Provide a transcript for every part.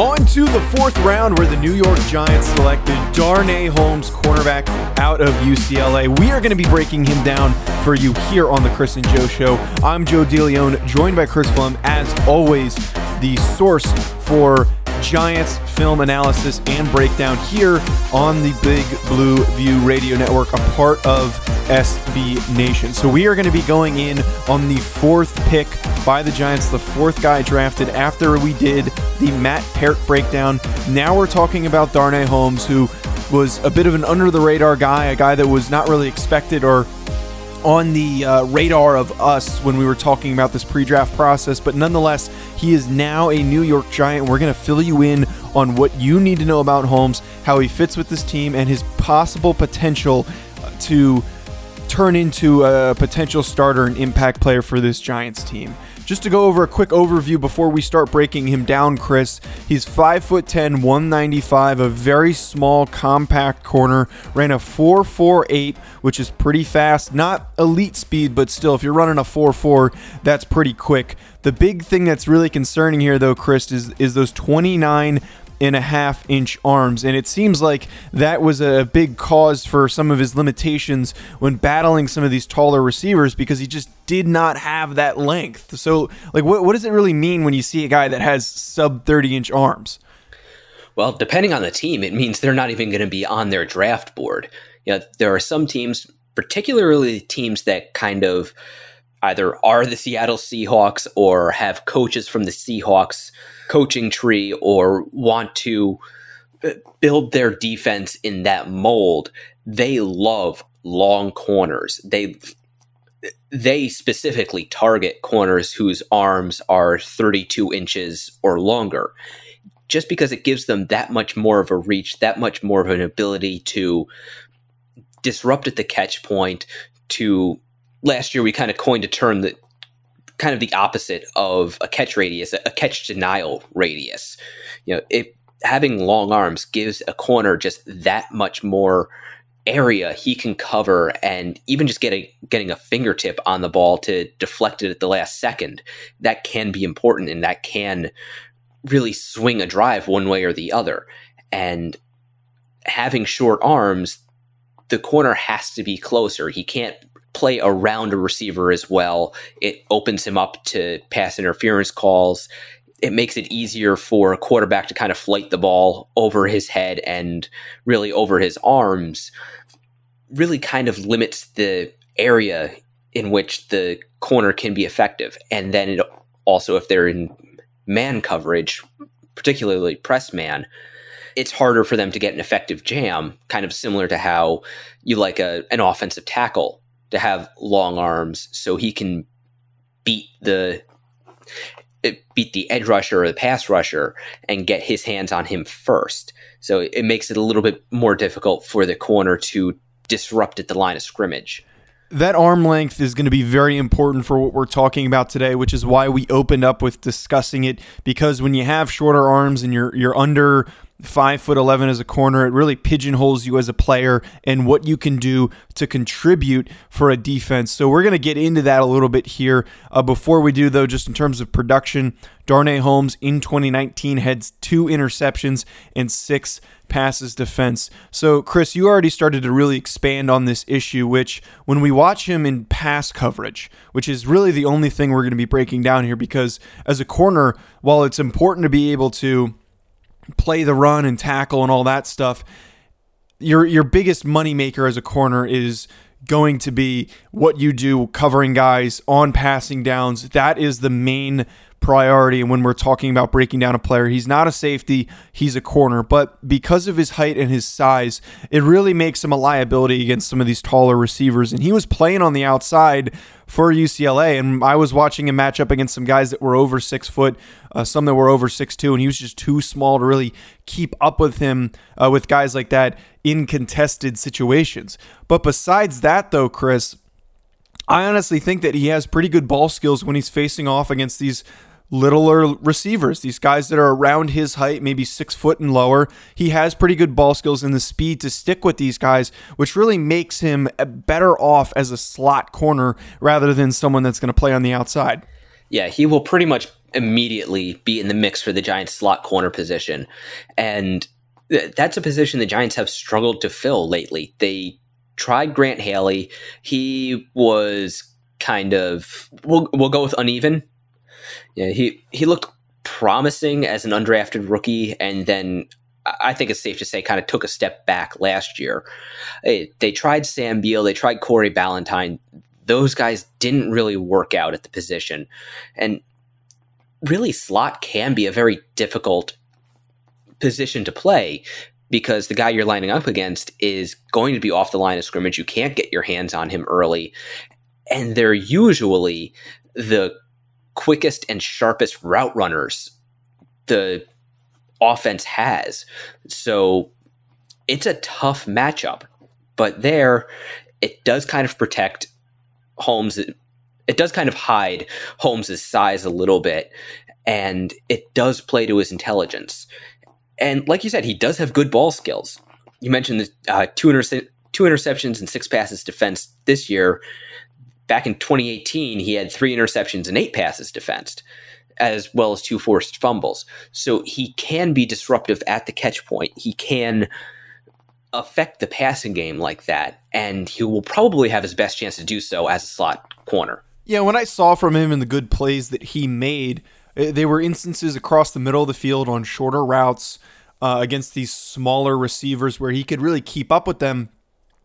On to the fourth round where the New York Giants selected Darnay Holmes, cornerback out of UCLA. We are going to be breaking him down for you here on the Chris and Joe Show. I'm Joe DeLeon, joined by Chris Pflum, as always, the source for Giants film analysis and breakdown here on the Big Blue View Radio Network, a part of SB Nation. So we are going to be going in on the fourth pick by the Giants, the fourth guy drafted after we did the Matt Peart breakdown. Now we're talking about Darnay Holmes, who was a bit of an under the radar guy, a guy that was not really expected or on the uh, radar of us when we were talking about this pre draft process, but nonetheless, he is now a New York Giant. We're going to fill you in on what you need to know about Holmes, how he fits with this team, and his possible potential to turn into a potential starter and impact player for this Giants team. Just to go over a quick overview before we start breaking him down, Chris. He's 5'10, 195, a very small, compact corner. Ran a 4'4'8, which is pretty fast. Not elite speed, but still, if you're running a 4'4, that's pretty quick. The big thing that's really concerning here, though, Chris, is, is those 29 and a half inch arms. And it seems like that was a big cause for some of his limitations when battling some of these taller receivers because he just did not have that length. So, like, what, what does it really mean when you see a guy that has sub 30 inch arms? Well, depending on the team, it means they're not even going to be on their draft board. You know, there are some teams, particularly teams that kind of either are the Seattle Seahawks or have coaches from the Seahawks coaching tree or want to uh, build their defense in that mold, they love long corners. They they specifically target corners whose arms are 32 inches or longer just because it gives them that much more of a reach, that much more of an ability to disrupt at the catch point. To last year, we kind of coined a term that kind of the opposite of a catch radius, a catch denial radius. You know, it having long arms gives a corner just that much more area he can cover and even just getting getting a fingertip on the ball to deflect it at the last second that can be important and that can really swing a drive one way or the other and having short arms the corner has to be closer he can't play around a receiver as well. It opens him up to pass interference calls. It makes it easier for a quarterback to kind of flight the ball over his head and really over his arms. Really kind of limits the area in which the corner can be effective. And then it also, if they're in man coverage, particularly press man, it's harder for them to get an effective jam, kind of similar to how you like a, an offensive tackle to have long arms so he can beat the eh, beat the edge rusher or the pass rusher and get his hands on him first. So it makes it a little bit more difficult for the corner to disrupt at the line of scrimmage. That arm length is going to be very important for what we're talking about today, which is why we opened up with discussing it because when you have shorter arms and you're you're under five foot 11 as a corner. It really pigeonholes you as a player and what you can do to contribute for a defense. So we're going to get into that a little bit here. Uh, before we do, though, just in terms of production, Darnay Holmes in 2019 had two interceptions and six passes defense. So, Chris, you already started to really expand on this issue, which when we watch him in pass coverage, which is really the only thing we're going to be breaking down here, because as a corner, while it's important to be able to play the run and tackle and all that stuff, your your biggest moneymaker as a corner is going to be what you do covering guys on passing downs. That is the main priority. And when we're talking about breaking down a player, he's not a safety, he's a corner. But because of his height and his size, it really makes him a liability against some of these taller receivers. And he was playing on the outside for UCLA, and I was watching him match up against some guys that were over six foot, uh, some that were over six two, and he was just too small to really keep up with him uh, with guys like that in contested situations. But besides that, though, Chris, I honestly think that he has pretty good ball skills when he's facing off against these littler receivers, these guys that are around his height, maybe six foot and lower. He has pretty good ball skills and the speed to stick with these guys, which really makes him better off as a slot corner rather than someone that's going to play on the outside. Yeah, he will pretty much immediately be in the mix for the Giants slot corner position. And that's a position the Giants have struggled to fill lately. They tried Grant Haley. He was kind of we'll we'll go with uneven. Yeah, he he looked promising as an undrafted rookie, and then I think it's safe to say kind of took a step back last year. They, they tried Sam Beal, they tried Corey Ballentine. Those guys didn't really work out at the position, and really slot can be a very difficult position to play because the guy you're lining up against is going to be off the line of scrimmage. You can't get your hands on him early. And they're usually the quickest and sharpest route runners the offense has. So it's a tough matchup. But there, it does kind of protect Holmes. It does kind of hide Holmes's size a little bit, and it does play to his intelligence. And like you said, he does have good ball skills. You mentioned the uh, two, two interceptions and six passes defense this year. Back in 2018, he had three interceptions and eight passes defensed, as well as two forced fumbles. So he can be disruptive at the catch point. He can affect the passing game like that, and he will probably have his best chance to do so as a slot corner. Yeah, when I saw from him in the good plays that he made, eh, they were instances across the middle of the field on shorter routes uh, against these smaller receivers where he could really keep up with them.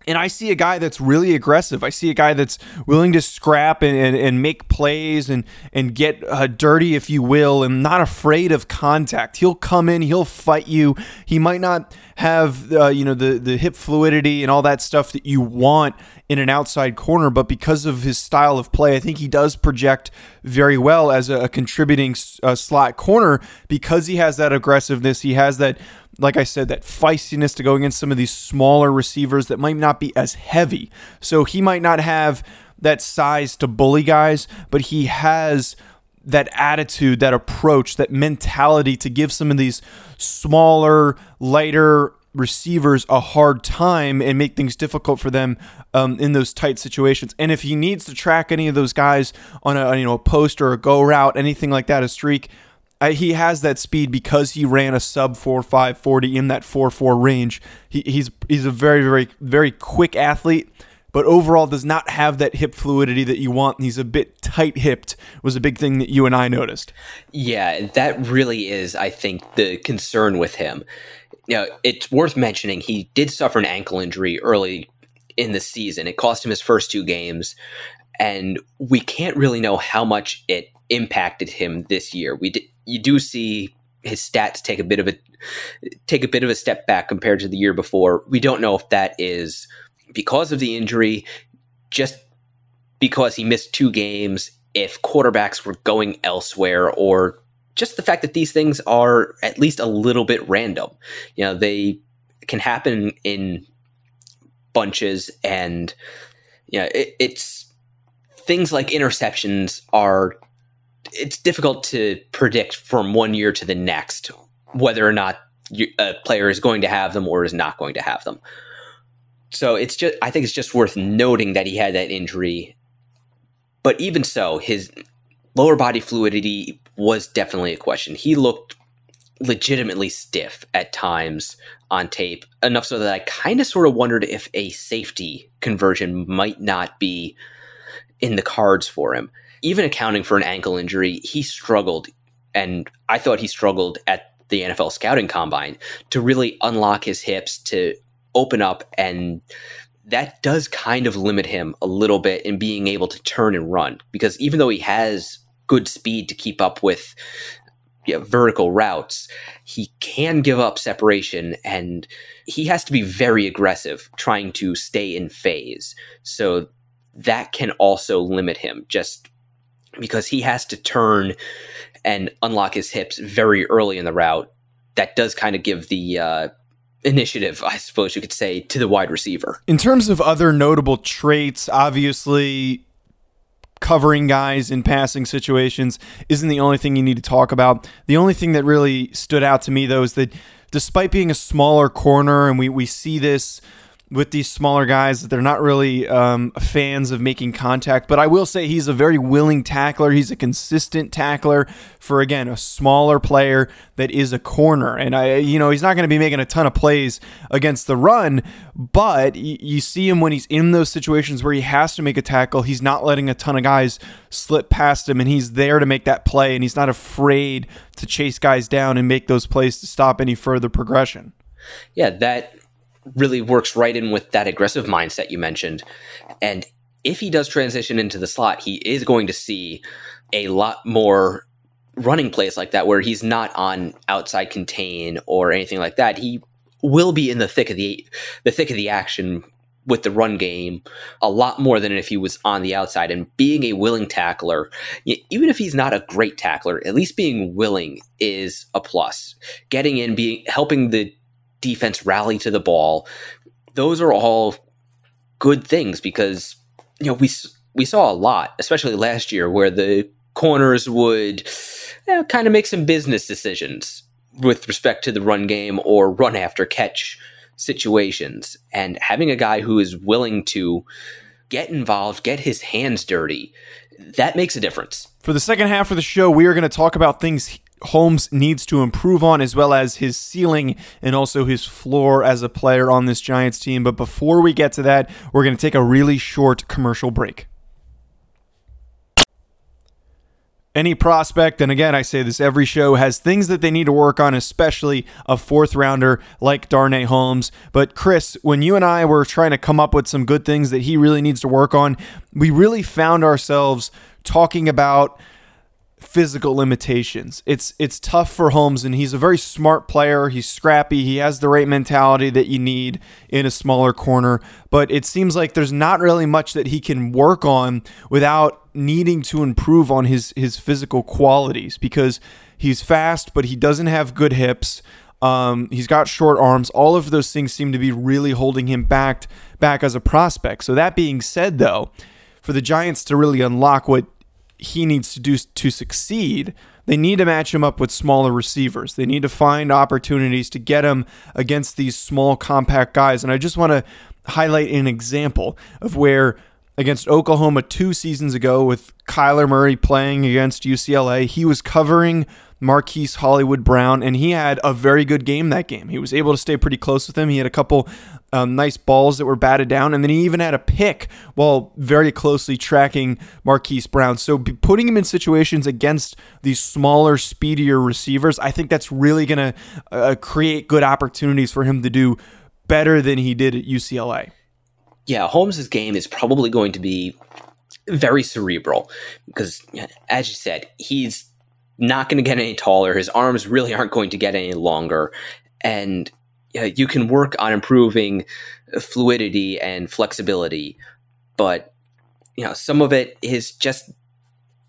And I see a guy that's really aggressive. I see a guy that's willing to scrap and, and, and make plays and, and get uh, dirty, if you will, and not afraid of contact. He'll come in, he'll fight you. He might not have uh, you know the, the hip fluidity and all that stuff that you want in an outside corner, but because of his style of play, I think he does project very well as a, a contributing uh, slot corner because he has that aggressiveness. He has that, like I said, that feistiness to go against some of these smaller receivers that might not be as heavy. So he might not have that size to bully guys, but he has that attitude, that approach, that mentality to give some of these smaller, lighter receivers a hard time and make things difficult for them um, in those tight situations. And if he needs to track any of those guys on a you know a post or a go route, anything like that, a streak, he has that speed because he ran a sub four five forty in that four four range. He, he's he's a very very very quick athlete. But overall, does not have that hip fluidity that you want. He's a bit tight hipped. Was a big thing that you and I noticed. Yeah, that really is, I think, the concern with him Now, it's worth mentioning he did suffer an ankle injury early in the season. It cost him his first two games, and we can't really know how much it impacted him this year. We d- you do see his stats take a bit of a take a bit of a step back compared to the year before. We don't know if that is because of the injury, just because he missed two games, if quarterbacks were going elsewhere, or just the fact that these things are at least a little bit random. You know, they can happen in bunches, and you know, it, it's things like interceptions are. It's difficult to predict from one year to the next whether or not you, a player is going to have them or is not going to have them. So it's just, I think it's just worth noting that he had that injury. But even so, his lower body fluidity was definitely a question. He looked legitimately stiff at times on tape, enough so that I kind of sort of wondered if a safety conversion might not be in the cards for him. Even accounting for an ankle injury, he struggled, and I thought he struggled at the NFL scouting combine to really unlock his hips to open up and that does kind of limit him a little bit in being able to turn and run because even though he has good speed to keep up with you know, vertical routes, he can give up separation and he has to be very aggressive trying to stay in phase. So that can also limit him just because he has to turn and unlock his hips very early in the route. That does kind of give the uh, initiative, I suppose you could say, to the wide receiver. In terms of other notable traits, obviously covering guys in passing situations isn't the only thing you need to talk about. The only thing that really stood out to me, though, is that despite being a smaller corner, and we, we see this with these smaller guys. They're not really um, fans of making contact, but I will say he's a very willing tackler. He's a consistent tackler for again a smaller player that is a corner. And I, you know, he's not going to be making a ton of plays against the run, but you see him when he's in those situations where he has to make a tackle. He's not letting a ton of guys slip past him, and he's there to make that play, and he's not afraid to chase guys down and make those plays to stop any further progression. Yeah, that really works right in with that aggressive mindset you mentioned. And if he does transition into the slot, he is going to see a lot more running plays like that where he's not on outside contain or anything like that. He will be in the thick of the the thick of the action with the run game a lot more than if he was on the outside and being a willing tackler even if he's not a great tackler at least being willing is a plus getting in being helping the defense rally to the ball. Those are all good things because you know we we saw a lot, especially last year, where the corners would eh, you know, kind of make some business decisions with respect to the run game or run after catch situations, and having a guy who is willing to get involved, get his hands dirty, that makes a difference. For the second half of the show, we are going to talk about things Holmes needs to improve on, as well as his ceiling and also his floor as a player on this Giants team. But before we get to that, we're going to take a really short commercial break. Any prospect, and again, I say this every show, has things that they need to work on, especially a fourth rounder like Darnay Holmes. But Chris, when you and I were trying to come up with some good things that he really needs to work on, we really found ourselves talking about physical limitations. It's it's tough for Holmes and he's a very smart player. He's scrappy. He has the right mentality that you need in a smaller corner, but it seems like there's not really much that he can work on without needing to improve on his his physical qualities because he's fast but he doesn't have good hips. Um, he's got short arms. All of those things seem to be really holding him back back as a prospect. So that being said though, for the Giants to really unlock what he needs to do to succeed, they need to match him up with smaller receivers. They need to find opportunities to get him against these small, compact guys. And I just want to highlight an example of where against Oklahoma two seasons ago with Kyler Murray playing against UCLA, he was covering Marquise Hollywood Brown, and he had a very good game that game. He was able to stay pretty close with him. He had a couple um, nice balls that were batted down, and then he even had a pick while very closely tracking Marquise Brown. So putting him in situations against these smaller, speedier receivers, I think that's really going to uh, create good opportunities for him to do better than he did at UCLA. Yeah, Holmes's game is probably going to be very cerebral because, as you said, he's not going to get any taller. His arms really aren't going to get any longer. And you can work on improving fluidity and flexibility, but you know some of it is just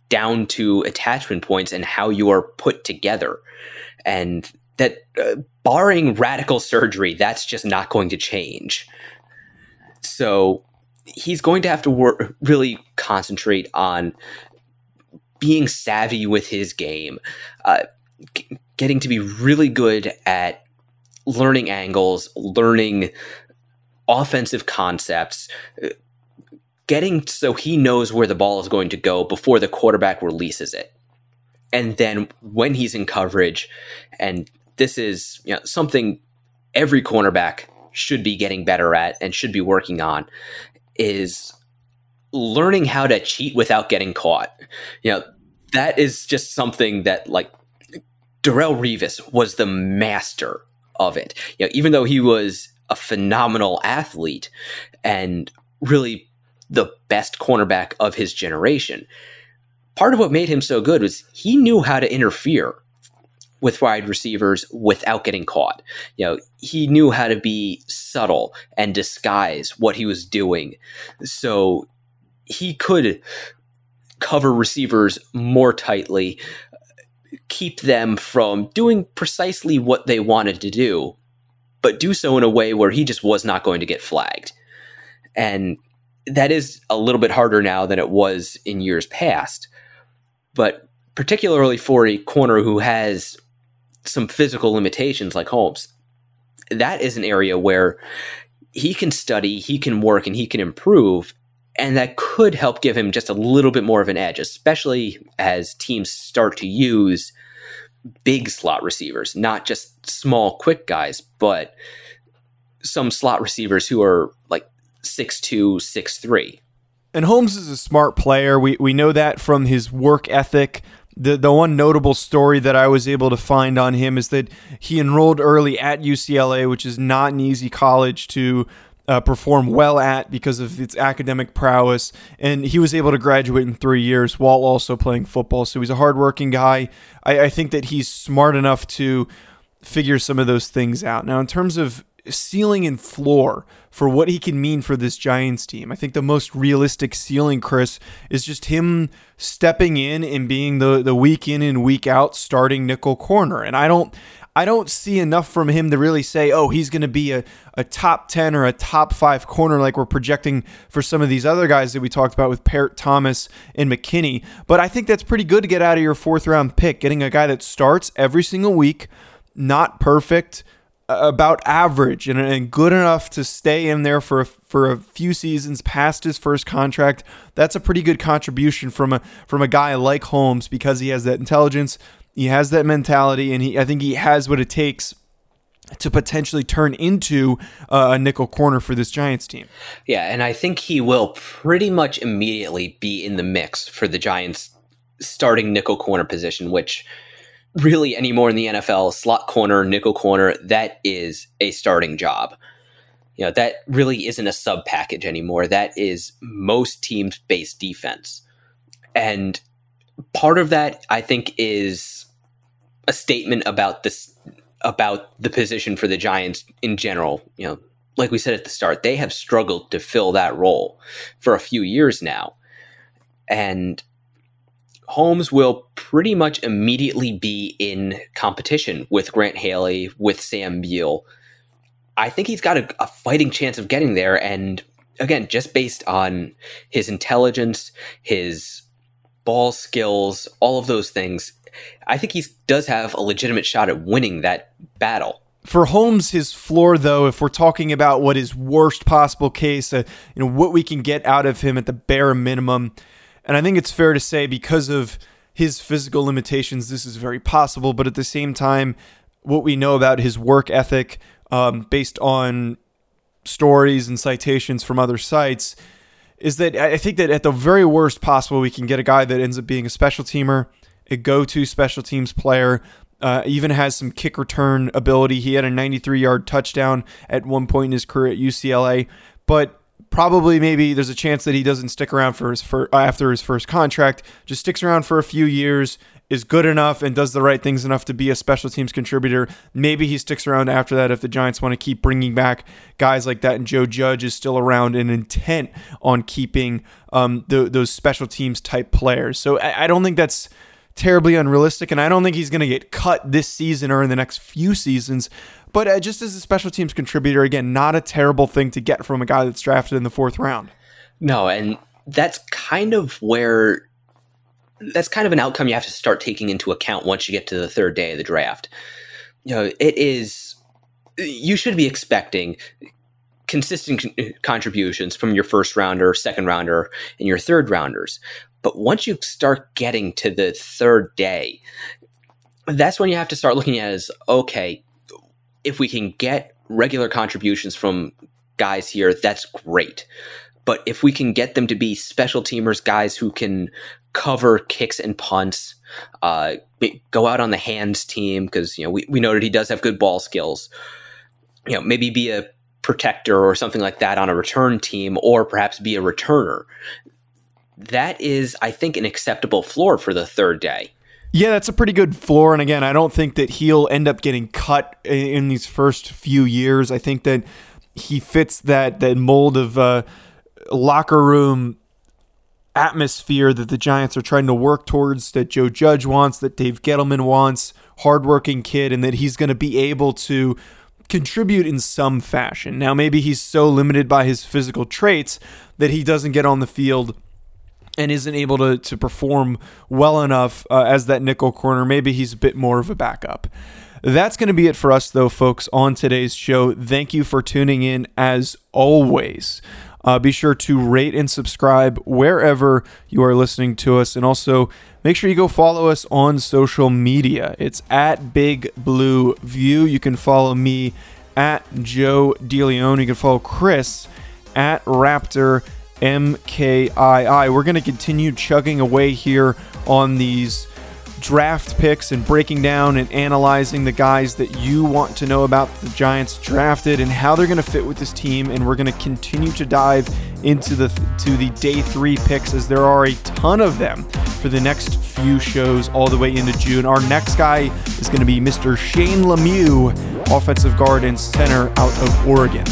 down to attachment points and how you are put together, and that uh, barring radical surgery, that's just not going to change. So he's going to have to work really concentrate on being savvy with his game, uh, g- getting to be really good at learning angles, learning offensive concepts, getting so he knows where the ball is going to go before the quarterback releases it. And then when he's in coverage, and this is you know, something every cornerback should be getting better at and should be working on, is learning how to cheat without getting caught. You know, that is just something that like Darrelle Revis was the master of it. You know, even though he was a phenomenal athlete and really the best cornerback of his generation, part of what made him so good was he knew how to interfere with wide receivers without getting caught. You know, he knew how to be subtle and disguise what he was doing. So he could cover receivers more tightly, keep them from doing precisely what they wanted to do, but do so in a way where he just was not going to get flagged. And that is a little bit harder now than it was in years past. But particularly for a corner who has some physical limitations like Holmes, that is an area where he can study, he can work, and he can improve. And that could help give him just a little bit more of an edge, especially as teams start to use big slot receivers, not just small, quick guys, but some slot receivers who are like six two, six three. And Holmes is a smart player. We we know that from his work ethic. The the one notable story that I was able to find on him is that he enrolled early at UCLA, which is not an easy college to uh, perform well at because of its academic prowess. And he was able to graduate in three years while also playing football. So he's a hardworking guy. I, I think that he's smart enough to figure some of those things out. Now, in terms of ceiling and floor for what he can mean for this Giants team. I think the most realistic ceiling, Chris, is just him stepping in and being the the week in and week out starting nickel corner. And I don't I don't see enough from him to really say, oh, he's going to be a, a top 10 or a top five corner like we're projecting for some of these other guys that we talked about with Parrott Thomas and McKinney. But I think that's pretty good to get out of your fourth round pick, getting a guy that starts every single week, not perfect, about average and, and good enough to stay in there for a, for a few seasons past his first contract. That's a pretty good contribution from a from a guy like Holmes because he has that intelligence, he has that mentality, and he I think he has what it takes to potentially turn into a nickel corner for this Giants team. Yeah, and I think he will pretty much immediately be in the mix for the Giants starting nickel corner position, which really anymore in the NFL, slot corner, nickel corner, that is a starting job. You know, that really isn't a sub package anymore. That is most teams' base defense. And part of that, I think, is a statement about this about the position for the Giants in general. You know, like we said at the start, they have struggled to fill that role for a few years now. And Holmes will pretty much immediately be in competition with Grant Haley, with Sam Beal. I think he's got a, a, fighting chance of getting there. And again, just based on his intelligence, his ball skills, all of those things, I think he does have a legitimate shot at winning that battle. For Holmes, his floor, though, if we're talking about what his worst possible case, uh, you know, what we can get out of him at the bare minimum, and I think it's fair to say because of his physical limitations, this is very possible. But at the same time, what we know about his work ethic, um, based on stories and citations from other sites, is that I think that at the very worst possible, we can get a guy that ends up being a special teamer, a go to special teams player, uh, even has some kick return ability. He had a 93 yard touchdown at one point in his career at UCLA. But probably maybe there's a chance that he doesn't stick around for his for after his first contract, just sticks around for a few years, is good enough and does the right things enough to be a special teams contributor. Maybe he sticks around after that if the Giants want to keep bringing back guys like that and Joe Judge is still around and intent on keeping um, the, those special teams type players. So I, I don't think that's terribly unrealistic, and I don't think he's going to get cut this season or in the next few seasons. But uh, just as a special teams contributor, again, not a terrible thing to get from a guy that's drafted in the fourth round. No, and that's kind of where that's kind of an outcome you have to start taking into account once you get to the third day of the draft. You know, it is you should be expecting consistent contributions from your first rounder, second rounder, and your third rounders. But once you start getting to the third day, that's when you have to start looking at as okay, if we can get regular contributions from guys here, that's great. But if we can get them to be special teamers, guys who can cover kicks and punts, uh, go out on the hands team, because you know we, we noted he does have good ball skills. You know, maybe be a protector or something like that on a return team, or perhaps be a returner. That is, I think, an acceptable floor for the third day. Yeah, that's a pretty good floor. And again, I don't think that he'll end up getting cut in these first few years. I think that he fits that that mold of uh, locker room atmosphere that the Giants are trying to work towards, that Joe Judge wants, that Dave Gettleman wants, hardworking kid, and that he's going to be able to contribute in some fashion. Now, maybe he's so limited by his physical traits that he doesn't get on the field and isn't able to, to perform well enough uh, as that nickel corner. Maybe he's a bit more of a backup. That's going to be it for us, though, folks, on today's show. Thank you for tuning in as always. Uh, be sure to rate and subscribe wherever you are listening to us. And also make sure you go follow us on social media. It's at Big Blue View. You can follow me at Joe DeLeon. You can follow Chris at Raptor MKII. We're going to continue chugging away here on these draft picks and breaking down and analyzing the guys that you want to know about the Giants drafted and how they're going to fit with this team. And we're going to continue to dive into the to the day three picks as there are a ton of them for the next few shows all the way into June. Our next guy is going to be Mr. Shane Lemieux, offensive guard and center out of Oregon.